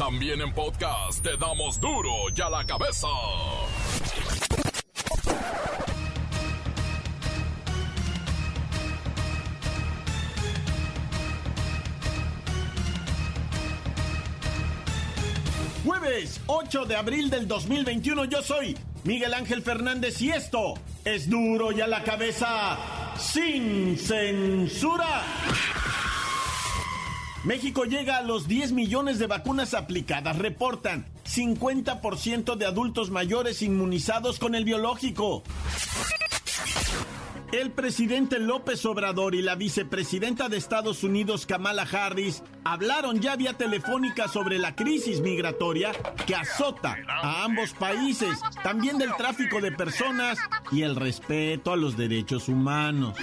También en podcast te damos duro y a la cabeza. Jueves 8 de abril del 2021 yo soy Miguel Ángel Fernández y esto es duro y a la cabeza sin censura. México llega a los 10 millones de vacunas aplicadas, reportan 50% de adultos mayores inmunizados con el biológico. El presidente López Obrador y la vicepresidenta de Estados Unidos, Kamala Harris, hablaron ya vía telefónica sobre la crisis migratoria que azota a ambos países, también del tráfico de personas y el respeto a los derechos humanos.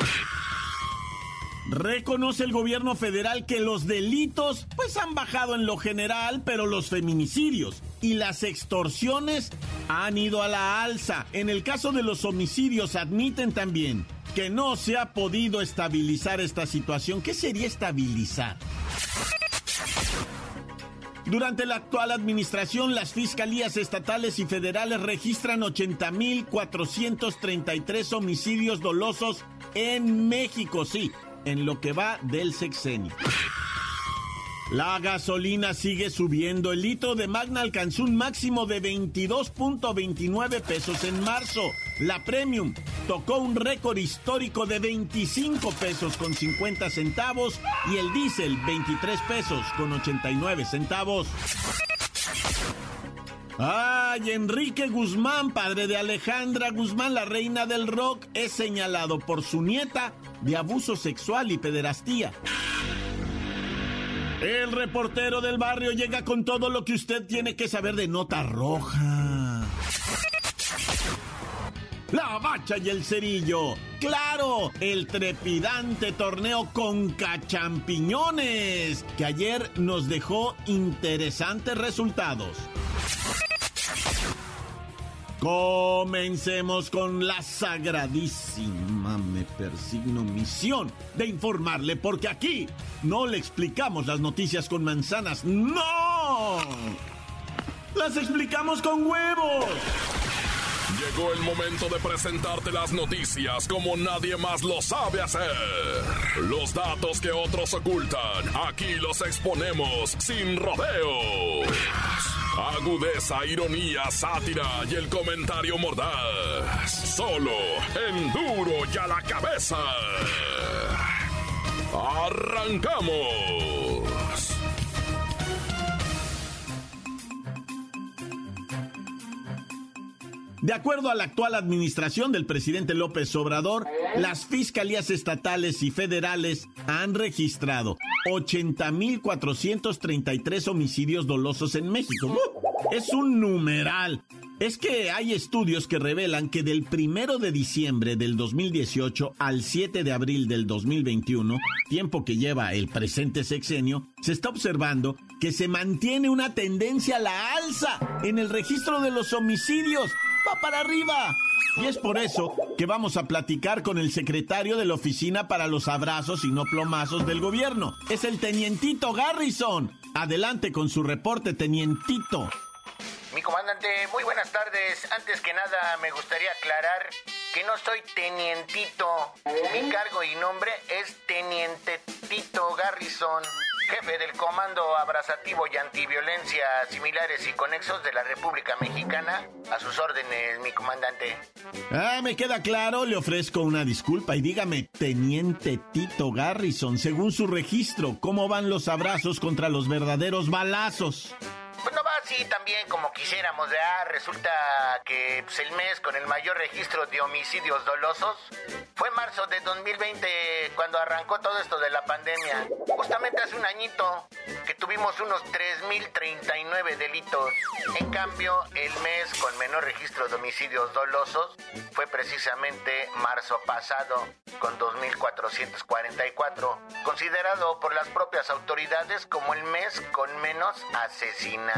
Reconoce el gobierno federal que los delitos pues han bajado en lo general, pero los feminicidios y las extorsiones han ido a la alza. En el caso de los homicidios admiten también que no se ha podido estabilizar esta situación. ¿Qué sería estabilizar? Durante la actual administración, las fiscalías estatales y federales registran 80.433 homicidios dolosos en México, sí, en lo que va del sexenio. La gasolina sigue subiendo. El litro de Magna alcanzó un máximo de 22.29 pesos en marzo. La Premium tocó un récord histórico de 25 pesos con 50 centavos y el diésel 23 pesos con 89 centavos. Ay, Enrique Guzmán, padre de Alejandra Guzmán, la reina del rock, es señalado por su nieta de abuso sexual y pederastía. El reportero del barrio llega con todo lo que usted tiene que saber de Nota Roja. La bacha y el cerillo. Claro, el trepidante torneo con cachampiñones, que ayer nos dejó interesantes resultados. Comencemos con la sagradísima, me persigno misión de informarle, porque aquí no le explicamos las noticias con manzanas, no. Las explicamos con huevos. Llegó el momento de presentarte las noticias como nadie más lo sabe hacer. Los datos que otros ocultan, aquí los exponemos sin rodeos. Agudeza, ironía, sátira y el comentario mordaz. Solo en duro y a la cabeza. ¡Arrancamos! De acuerdo a la actual administración del presidente López Obrador, las fiscalías estatales y federales han registrado 80.433 homicidios dolosos en México. ¡Uh! Es un numeral. Es que hay estudios que revelan que del primero de diciembre del 2018 al 7 de abril del 2021, tiempo que lleva el presente sexenio, se está observando que se mantiene una tendencia a la alza en el registro de los homicidios va para arriba. Y es por eso que vamos a platicar con el secretario de la Oficina para los Abrazos y No Plomazos del Gobierno. Es el Tenientito Garrison. Adelante con su reporte, Tenientito. Mi comandante, muy buenas tardes. Antes que nada, me gustaría aclarar que no soy tenientito. Mi cargo y nombre es Teniente Tito Garrison jefe del Comando Abrazativo y Antiviolencia Similares y Conexos de la República Mexicana. A sus órdenes, mi comandante. Ah, me queda claro, le ofrezco una disculpa y dígame, Teniente Tito Garrison, según su registro, ¿cómo van los abrazos contra los verdaderos balazos? Pues no va así también como quisiéramos, ¿verdad? Resulta que pues, el mes con el mayor registro de homicidios dolosos fue marzo de 2020 cuando arrancó todo esto de la pandemia. Justamente hace un añito que tuvimos unos 3.039 delitos. En cambio, el mes con menor registro de homicidios dolosos fue precisamente marzo pasado con 2.444, considerado por las propias autoridades como el mes con menos asesinatos.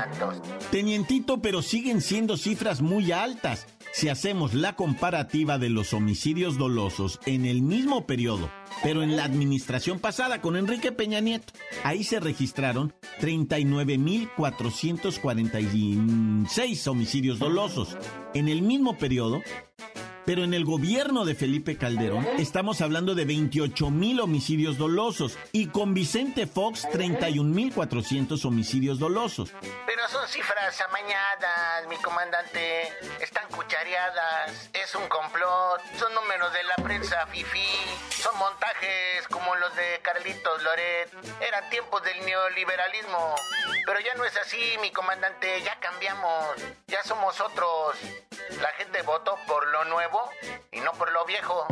Tenientito, pero siguen siendo cifras muy altas. si hacemos la comparativa de los homicidios dolosos en el mismo periodo, pero en la administración pasada con Enrique Peña Nieto, ahí se registraron 39.446 homicidios dolosos. En el mismo periodo, pero en el gobierno de Felipe Calderón estamos hablando de 28 mil homicidios dolosos y con Vicente Fox 31 mil 400 homicidios dolosos. Pero son cifras amañadas, mi comandante. Están cuchareadas. Es un complot. Son números de la prensa fifi. Son montajes como los de Carlitos Loret. Eran tiempos del neoliberalismo. Pero ya no es así, mi comandante. Ya cambiamos. Ya somos otros. La gente votó por lo nuevo y no por lo viejo.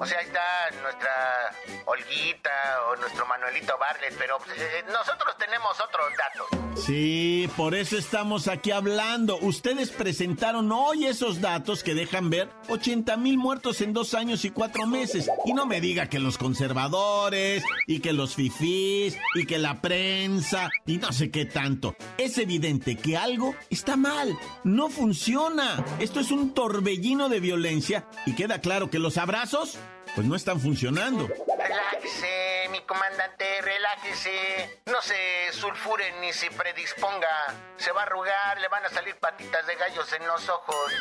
O sea, ahí está nuestra Olguita o nuestro Manuelito Barlet, pero pues, eh, nosotros tenemos otros datos. Sí, por eso estamos aquí hablando. Ustedes presentaron hoy esos datos que dejan ver 80 mil muertos en dos años y cuatro meses. Y no me diga que los conservadores y que los fifís y que la prensa y no sé qué tanto. Es evidente que algo está mal. No funciona. Esto es un torbellino de violencia y queda claro que los abrazos pues no están funcionando. Relájese, mi comandante, relájese. No se sulfure ni se predisponga. Se va a arrugar, le van a salir patitas de gallos en los ojos.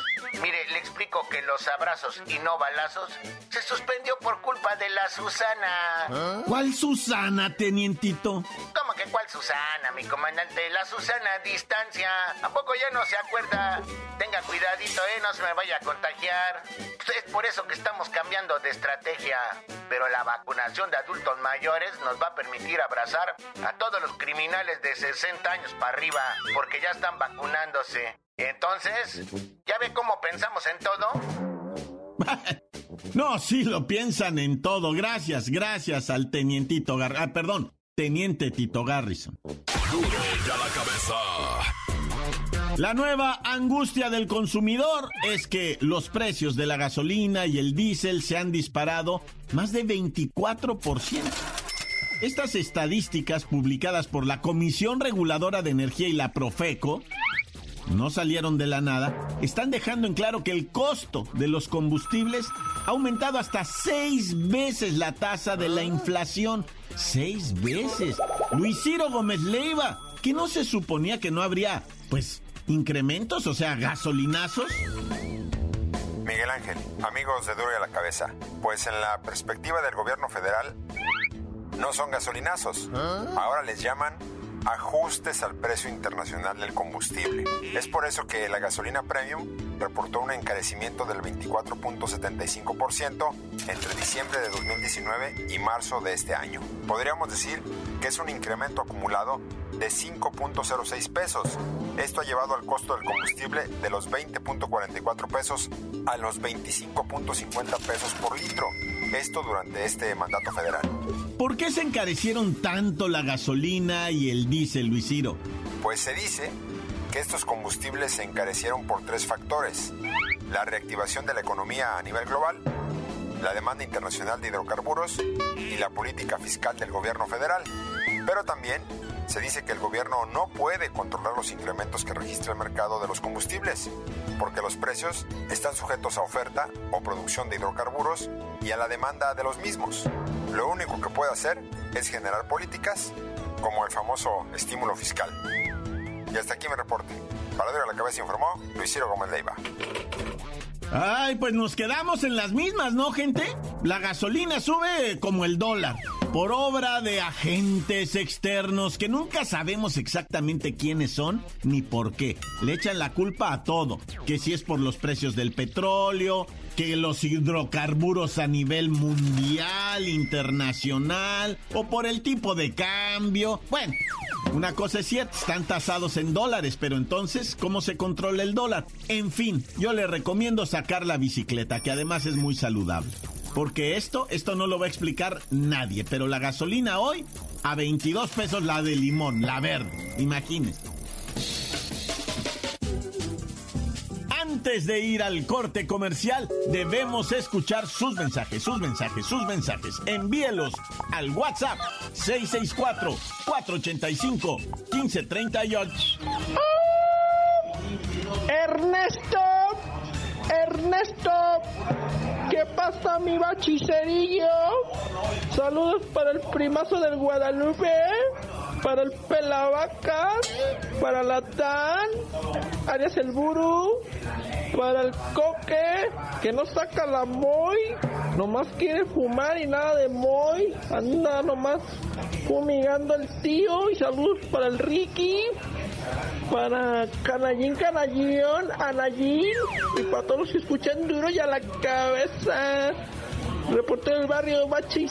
Mire, le explico que los abrazos y no balazos se suspendió por culpa de la Susana. ¿Ah? ¿Cuál Susana, tenientito? ¿Cómo que cuál Susana, mi comandante? La Susana a distancia. ¿A poco ya no se acuerda? Tenga cuidadito, eh, no se me vaya a contagiar. Pues es por eso que estamos cambiando de estrategia. Pero la vacunación de adultos mayores nos va a permitir abrazar a todos los criminales de 60 años para arriba, porque ya están vacunándose. Entonces, ¿ya ve cómo pensamos en todo? no, sí lo piensan en todo. Gracias, gracias al tenientito Gar... Ah, perdón, teniente Tito Garrison. Duro ya la cabeza. La nueva angustia del consumidor es que los precios de la gasolina y el diésel se han disparado más de 24%. Estas estadísticas publicadas por la Comisión Reguladora de Energía y la Profeco no salieron de la nada, están dejando en claro que el costo de los combustibles ha aumentado hasta seis veces la tasa de la inflación. Seis veces. Luis Ciro Gómez Leiva, que no se suponía que no habría, pues, incrementos, o sea, gasolinazos. Miguel Ángel, amigos de Duro y a la Cabeza, pues en la perspectiva del gobierno federal, no son gasolinazos. Ahora les llaman ajustes al precio internacional del combustible. Es por eso que la gasolina premium reportó un encarecimiento del 24.75% entre diciembre de 2019 y marzo de este año. Podríamos decir que es un incremento acumulado de 5.06 pesos. Esto ha llevado al costo del combustible de los 20.44 pesos a los 25.50 pesos por litro. Esto durante este mandato federal. ¿Por qué se encarecieron tanto la gasolina y el diésel, Luis Ciro? Pues se dice que estos combustibles se encarecieron por tres factores. La reactivación de la economía a nivel global, la demanda internacional de hidrocarburos y la política fiscal del gobierno federal. Pero también se dice que el gobierno no puede controlar los incrementos que registra el mercado de los combustibles, porque los precios están sujetos a oferta o producción de hidrocarburos y a la demanda de los mismos. Lo único que puede hacer es generar políticas como el famoso estímulo fiscal. Y hasta aquí mi reporte. Para a la cabeza informó Luis Ciro Gómez Leiva. Ay, pues nos quedamos en las mismas, ¿no, gente? La gasolina sube como el dólar, por obra de agentes externos que nunca sabemos exactamente quiénes son ni por qué. Le echan la culpa a todo, que si es por los precios del petróleo, que los hidrocarburos a nivel mundial, internacional, o por el tipo de cambio. Bueno, una cosa es cierta, están tasados en dólares, pero entonces, ¿cómo se controla el dólar? En fin, yo le recomiendo sacar la bicicleta, que además es muy saludable. Porque esto, esto no lo va a explicar nadie, pero la gasolina hoy a 22 pesos la de limón, la verde, imagínese. Antes de ir al corte comercial, debemos escuchar sus mensajes, sus mensajes, sus mensajes. Envíelos al WhatsApp 664-485-1538. Ernesto, Ernesto. ¿Qué pasa, mi bachicerillo? Saludos para el primazo del Guadalupe, para el Pelavacas, para la Tan, Arias el Buru, para el Coque, que no saca la Moy, nomás quiere fumar y nada de Moy, anda nomás fumigando el tío, y saludos para el Ricky para Canallín, Canallín, Anallín y para todos los que escuchan duro y a la cabeza. Reportero del barrio Bache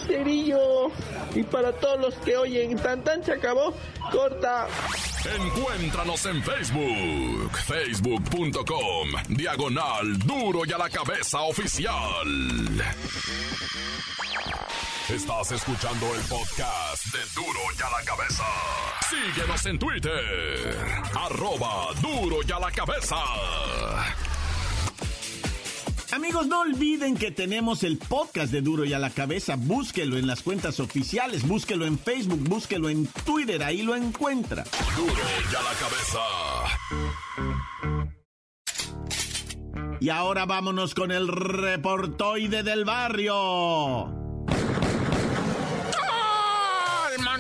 y para todos los que oyen tan tan se acabó corta. Encuéntranos en Facebook, facebook.com, diagonal duro y a la cabeza oficial. Estás escuchando el podcast de Duro y a la Cabeza. Síguenos en Twitter. Arroba Duro y a la Cabeza. Amigos, no olviden que tenemos el podcast de Duro y a la Cabeza. Búsquelo en las cuentas oficiales, búsquelo en Facebook, búsquelo en Twitter, ahí lo encuentra. Duro y a la Cabeza. Y ahora vámonos con el reportoide del barrio.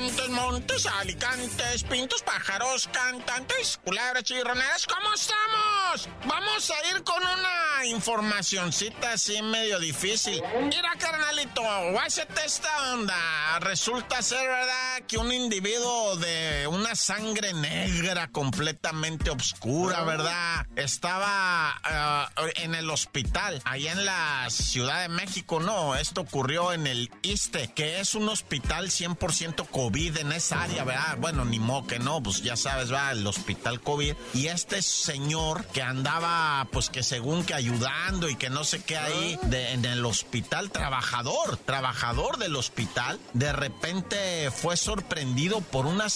Montes, montes, alicantes, pintos, pájaros, cantantes, culebras, chirroneras, ¿cómo estamos? Vamos a ir con una informacioncita así medio difícil. Mira, carnalito, guáchate esta onda. Resulta ser, ¿verdad?, que un individuo de una sangre negra completamente oscura, ¿verdad?, estaba eh, en el hospital, allá en la Ciudad de México, no, esto ocurrió en el ISTE, que es un hospital 100% COVID en esa área, ¿verdad? Bueno, ni modo que no, pues ya sabes, va el hospital COVID. Y este señor que andaba, pues que según que ayudando y que no sé qué ahí en el hospital, trabajador, trabajador del hospital, de repente fue sorprendido por unas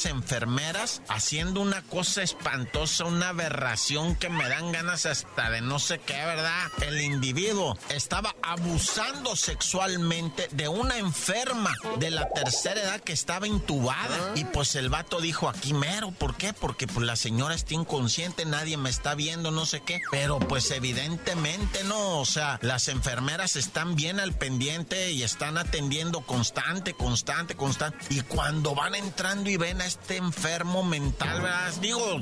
enfermeras haciendo una cosa espantosa, una aberración que me dan ganas hasta de no sé qué, ¿verdad? El individuo estaba abusando sexualmente de una enferma de la tercera edad que estaba intubada. Y pues el vato dijo, aquí mero, ¿por qué? Porque pues la señora está inconsciente, nadie me está viendo, no sé qué. Pero pues evidentemente no, o sea, las enfermeras están bien al pendiente y están atendiendo constante, constante, constante. Y cuando van entrando y ven a este enfermo mental, ¿verdad? Digo,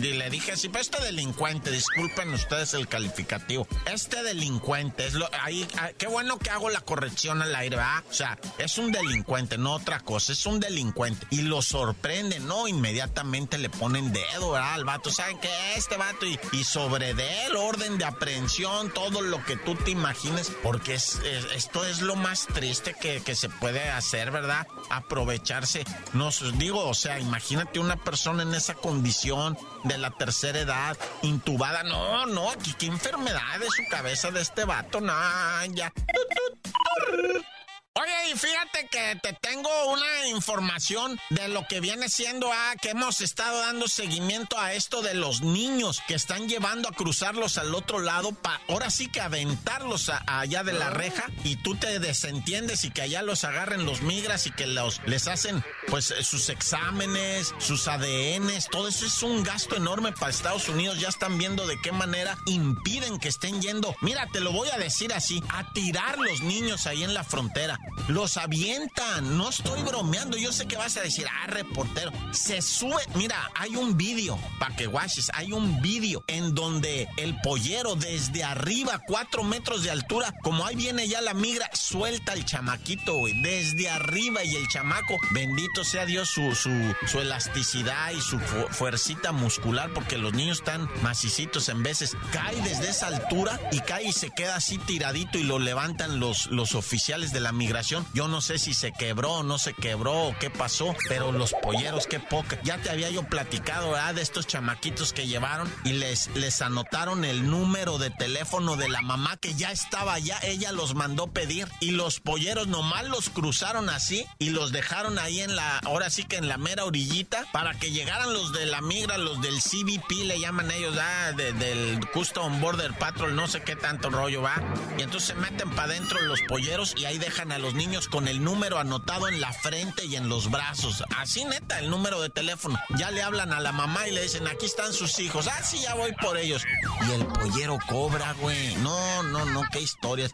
le dije así, pero este delincuente, disculpen ustedes el calificativo, este delincuente, es lo, ahí, ah, qué bueno que hago la corrección al aire, ¿verdad? O sea, es un delincuente, no otra cosa, es un delincuente y lo sorprende, ¿no? Inmediatamente le ponen dedo al vato. ¿Saben qué? Este vato y, sobre de él orden de aprehensión, todo lo que tú te imagines, porque es, esto es lo más triste que, que, se puede hacer, ¿verdad? Aprovecharse. No digo, o sea, imagínate una persona en esa condición de la tercera edad, intubada. No, no, aquí qué enfermedad de su cabeza de este vato, no, ya. Oye, y fíjate que te tengo una información de lo que viene siendo ah, que hemos estado dando seguimiento a esto de los niños que están llevando a cruzarlos al otro lado para ahora sí que aventarlos allá de la ah. reja y tú te desentiendes y que allá los agarren los migras y que los les hacen pues sus exámenes, sus ADNs, todo eso es un gasto enorme para Estados Unidos. Ya están viendo de qué manera impiden que estén yendo. Mira, te lo voy a decir así, a tirar los niños ahí en la frontera. Los avientan, no estoy bromeando. Yo sé que vas a decir, ah, reportero. Se sube, mira, hay un vídeo, para que guaches, hay un vídeo en donde el pollero desde arriba, cuatro metros de altura, como ahí viene ya la migra, suelta el chamaquito, desde arriba y el chamaco, bendito sea Dios, su, su, elasticidad y su fuercita muscular, porque los niños están macicitos en veces, cae desde esa altura y cae y se queda así tiradito y lo levantan los, los oficiales de la migración yo no sé si se quebró o no se quebró o qué pasó, pero los polleros, qué poca. Ya te había yo platicado, ¿verdad? De estos chamaquitos que llevaron y les, les anotaron el número de teléfono de la mamá que ya estaba allá. Ella los mandó pedir y los polleros nomás los cruzaron así y los dejaron ahí en la, ahora sí que en la mera orillita para que llegaran los de la migra, los del CBP, le llaman ellos, ah, del Custom Border Patrol, no sé qué tanto rollo va. Y entonces se meten para adentro los polleros y ahí dejan a los niños con el número anotado en la frente y en los brazos. Así neta, el número de teléfono. Ya le hablan a la mamá y le dicen, aquí están sus hijos. Ah, sí, ya voy por ellos. Y el pollero cobra, güey. No, no, no, qué historias.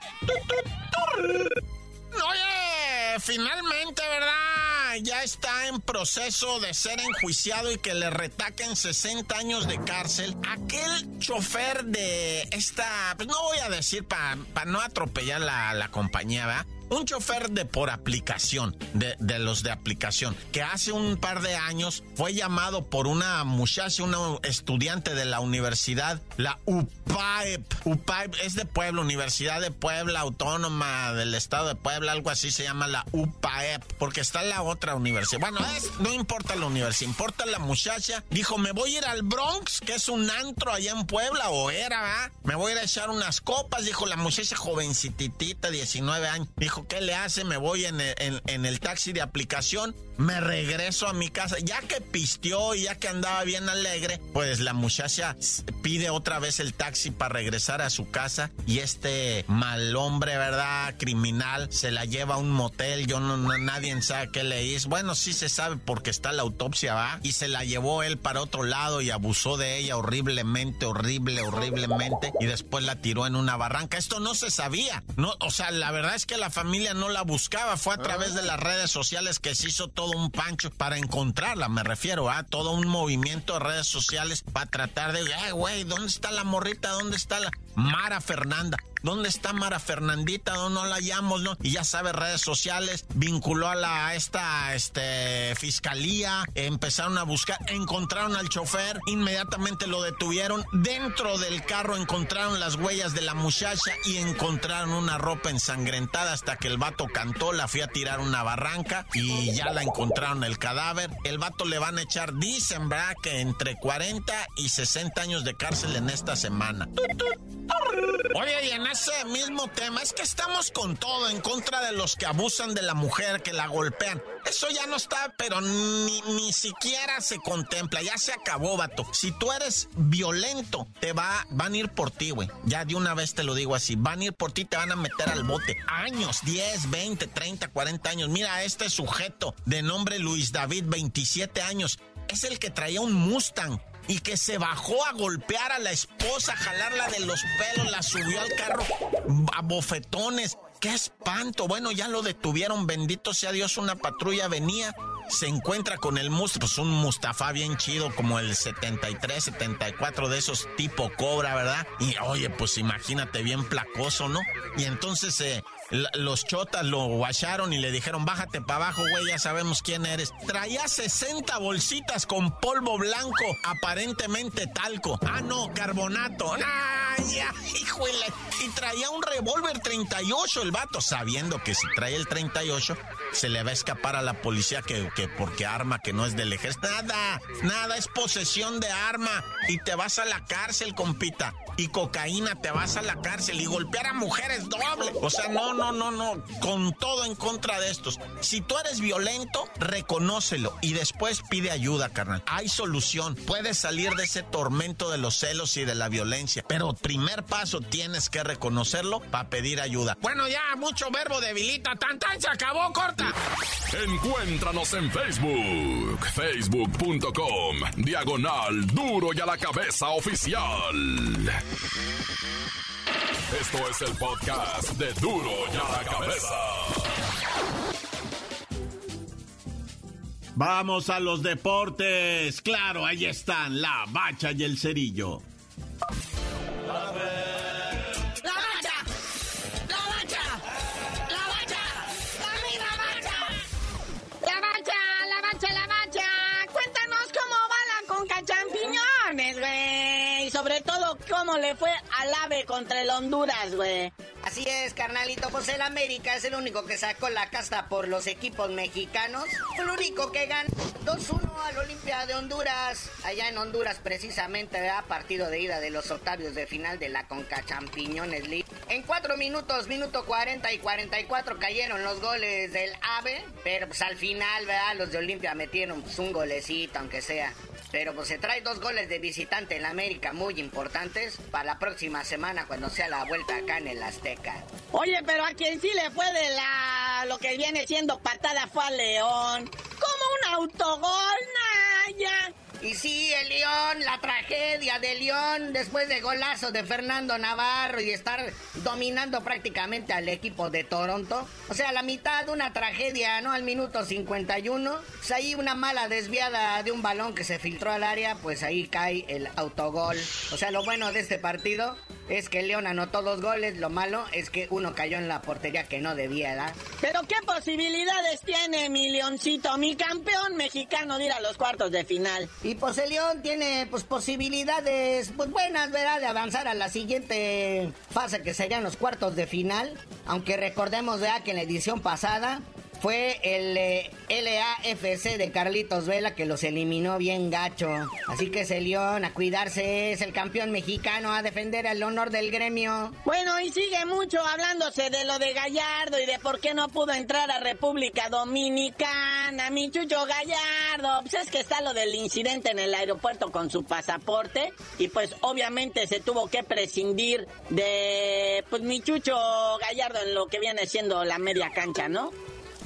Oye, finalmente, ¿verdad? Ya está en proceso de ser enjuiciado y que le retaquen 60 años de cárcel. Aquel chofer de esta, pues no voy a decir para no atropellar la, la compañía, ¿verdad? Un chofer de por aplicación, de, de, los de aplicación, que hace un par de años fue llamado por una muchacha, una estudiante de la universidad, la UPAEP. UPAEP es de Puebla, Universidad de Puebla, Autónoma del Estado de Puebla, algo así se llama la UPAEP, porque está la otra universidad. Bueno, es, no importa la universidad, importa la muchacha. Dijo, me voy a ir al Bronx, que es un antro allá en Puebla, o era, ¿verdad? Me voy a ir a echar unas copas, dijo la muchacha jovencititita, 19 años. Dijo, ¿qué le hace? Me voy en el, en, en el, taxi de aplicación, me regreso a mi casa. Ya que pisteó y ya que andaba bien alegre, pues la muchacha pide otra vez el taxi para regresar a su casa y este mal hombre, ¿verdad? Criminal, se la lleva a un motel. Yo no, nadie sabe qué le hizo. Bueno, sí se sabe porque está la autopsia, ¿va? Y se la llevó él para otro lado y abusó de ella horriblemente, horrible, horriblemente. Y después la tiró en una barranca. Esto no se sabía. No, o sea, la verdad es que la familia no la buscaba, fue a través de las redes sociales que se hizo todo un pancho para encontrarla, me refiero a todo un movimiento de redes sociales para tratar de, güey, ¿dónde está la morrita? ¿Dónde está la Mara Fernanda? ¿Dónde está Mara Fernandita? ¿Dónde no la hallamos? No? Y ya sabe, redes sociales, vinculó a la esta este, fiscalía, empezaron a buscar, encontraron al chofer, inmediatamente lo detuvieron. Dentro del carro encontraron las huellas de la muchacha y encontraron una ropa ensangrentada hasta que el vato cantó, la fui a tirar una barranca y ya la encontraron el cadáver. El vato le van a echar, dicen, ¿verdad? Que entre 40 y 60 años de cárcel en esta semana. Oye, y en ese mismo tema es que estamos con todo en contra de los que abusan de la mujer, que la golpean. Eso ya no está, pero ni, siquiera se contempla. Ya se acabó, vato. Si tú eres violento, te va, van a ir por ti, güey. Ya de una vez te lo digo así. Van a ir por ti, te van a meter al bote. Años, 10, 20, 30, 40 años. Mira, este sujeto de nombre Luis David, 27 años. Es el que traía un Mustang y que se bajó a golpear a la esposa, a jalarla de los pelos, la subió al carro a bofetones. ¡Qué espanto! Bueno, ya lo detuvieron, bendito sea Dios, una patrulla venía, se encuentra con el Mustafa, pues un Mustafa bien chido, como el 73, 74 de esos tipo cobra, ¿verdad? Y oye, pues imagínate bien placoso, ¿no? Y entonces eh, los chotas lo guacharon y le dijeron, bájate para abajo, güey, ya sabemos quién eres. Traía 60 bolsitas con polvo blanco, aparentemente talco. Ah, no, carbonato. ¡Ay, Y traía un revólver 38 el vato, sabiendo que si trae el 38, se le va a escapar a la policía que, que porque arma que no es del ejército. Nada, nada, es posesión de arma. Y te vas a la cárcel, compita. Y cocaína, te vas a la cárcel. Y golpear a mujeres doble. O sea, no, no, no, no. Con todo en contra de estos. Si tú eres violento, reconócelo. Y después pide ayuda, carnal. Hay solución. Puedes salir de ese tormento de los celos y de la violencia. Pero primer paso tienes que reconocerlo para pedir ayuda. Bueno, ya, mucho verbo debilita. Tan, tan, se acabó, corta. Encuéntranos en Facebook, facebook.com, diagonal duro y a la cabeza oficial. Esto es el podcast de duro y a la cabeza. Vamos a los deportes. Claro, ahí están la bacha y el cerillo. sobre cómo le fue al AVE contra el Honduras, güey. Así es, carnalito. Pues el América es el único que sacó la casta por los equipos mexicanos. El único que ganó 2-1 al Olimpia de Honduras. Allá en Honduras, precisamente, partido de ida de los octavios de final de la Conca Champiñones League. En 4 minutos, minuto 40 y 44 cayeron los goles del AVE. Pero pues al final, ¿verdad? Los de Olimpia metieron pues, un golecito, aunque sea. Pero pues se trae dos goles de visitante en la América muy importantes para la próxima semana cuando sea la vuelta acá en el Azteca. Oye, pero a quien sí le fue de la lo que viene siendo patada fue a León. Como un autogol, Naya. Y sí, el León, la tragedia de León después de golazo de Fernando Navarro y estar dominando prácticamente al equipo de Toronto. O sea, la mitad una tragedia, ¿no? Al minuto 51. Pues ahí una mala desviada de un balón que se filtró al área, pues ahí cae el autogol. O sea, lo bueno de este partido es que León anotó dos goles, lo malo es que uno cayó en la portería que no debía, ¿verdad? Pero qué posibilidades tiene mi Leoncito, mi campeón mexicano de ir a los cuartos de final. Y pues el León tiene pues posibilidades pues buenas, ¿verdad? De avanzar a la siguiente fase que serían los cuartos de final. Aunque recordemos, ¿verdad? Que en la edición pasada fue el eh, LAFC de Carlitos Vela que los eliminó bien gacho. Así que ese León a cuidarse, es el campeón mexicano a defender el honor del gremio. Bueno, y sigue mucho hablándose de lo de Gallardo y de por qué no pudo entrar a República Dominicana. Mi chucho Gallardo, pues es que está lo del incidente en el aeropuerto con su pasaporte y pues obviamente se tuvo que prescindir de pues mi chucho Gallardo en lo que viene siendo la media cancha, ¿no?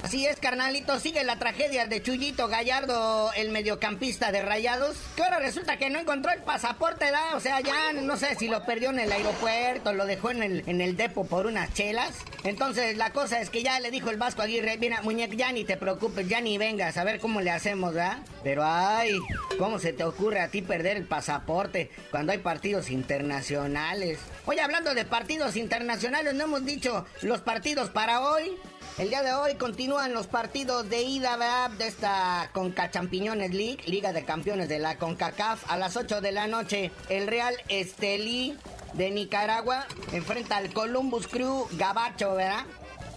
Así es, carnalito, sigue la tragedia de Chuyito Gallardo, el mediocampista de Rayados, que ahora resulta que no encontró el pasaporte, ¿da? O sea, ya no sé si lo perdió en el aeropuerto, lo dejó en el, en el depo por unas chelas. Entonces, la cosa es que ya le dijo el Vasco Aguirre, mira, muñeco, ya ni te preocupes, ya ni vengas, a ver cómo le hacemos, ¿da? Pero, ay, ¿cómo se te ocurre a ti perder el pasaporte cuando hay partidos internacionales? Oye, hablando de partidos internacionales, no hemos dicho los partidos para hoy. El día de hoy continúan los partidos de ida de esta Conca Champiñones League, Liga de Campeones de la CONCACAF. A las 8 de la noche, el Real Estelí de Nicaragua enfrenta al Columbus Crew Gabacho, ¿verdad?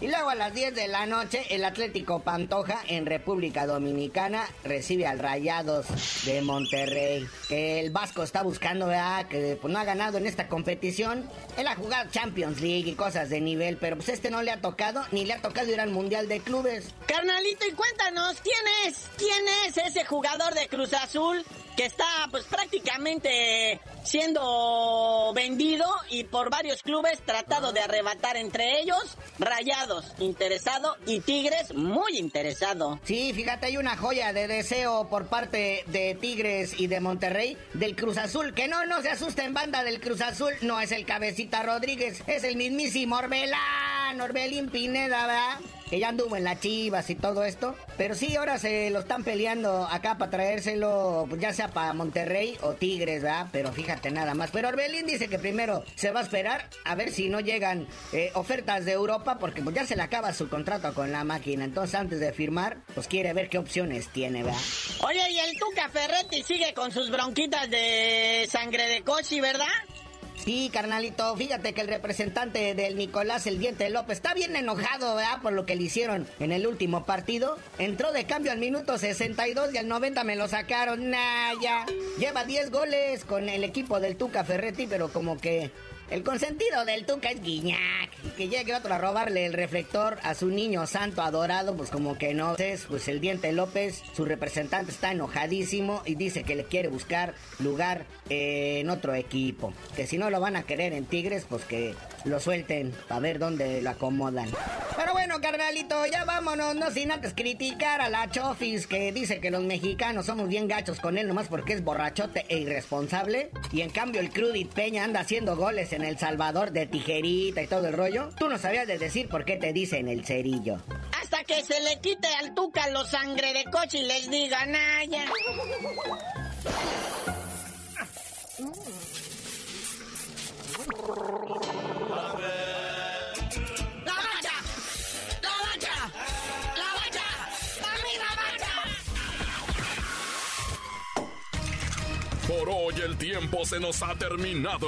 Y luego a las 10 de la noche, el Atlético Pantoja en República Dominicana recibe al Rayados de Monterrey. Que el Vasco está buscando, ¿verdad? Que pues, no ha ganado en esta competición. Él ha jugado Champions League y cosas de nivel, pero pues este no le ha tocado, ni le ha tocado ir al Mundial de Clubes. Carnalito, y cuéntanos, ¿quién es? ¿Quién es ese jugador de Cruz Azul que está pues prácticamente siendo vendido y por varios clubes tratado de arrebatar entre ellos Rayados interesado y Tigres muy interesado. Sí, fíjate, hay una joya de deseo por parte de Tigres y de Monterrey del Cruz Azul. Que no, no se asusten, banda del Cruz Azul. No es el Cabecita Rodríguez, es el mismísimo Orbelán, Orbelín Pineda, ¿verdad? que ya anduvo en las chivas y todo esto. Pero sí, ahora se lo están peleando acá para traérselo, pues, ya sea para Monterrey o Tigres, ¿verdad? Pero fíjate nada más. Pero Orbelín dice que primero se va a esperar a ver si no llegan eh, ofertas de Europa, porque pues ya se le acaba su contrato con la máquina. Entonces, antes de firmar, pues quiere ver qué opciones tiene, ¿verdad? Oye, y el Tuca Ferretti sigue con sus bronquitas de sangre de cochi, ¿verdad? Sí, carnalito, fíjate que el representante del Nicolás El Diente López está bien enojado, ¿verdad? Por lo que le hicieron en el último partido. Entró de cambio al minuto 62 y al 90 me lo sacaron. Nah, ya. Lleva 10 goles con el equipo del Tuca Ferretti, pero como que el consentido del Tuca es Guiñac. Que llegue otro a robarle el reflector a su niño santo adorado, pues como que no. Entonces, pues el Diente López, su representante, está enojadísimo y dice que le quiere buscar lugar eh, en otro equipo. Que si no lo van a querer en Tigres, pues que lo suelten para ver dónde lo acomodan. Pero bueno, carnalito, ya vámonos, no sin antes criticar a la Chofis que dice que los mexicanos somos bien gachos con él nomás porque es borrachote e irresponsable. Y en cambio el Crudit Peña anda haciendo goles en El Salvador de tijerita y todo el rollo. Tú no sabías de decir por qué te dicen el cerillo. Hasta que se le quite al Tuca los sangre de coche y les diga Naya. ¡La bacha! ¡La bacha! ¡La bacha! ¡A mí la bacha! Por hoy el tiempo se nos ha terminado.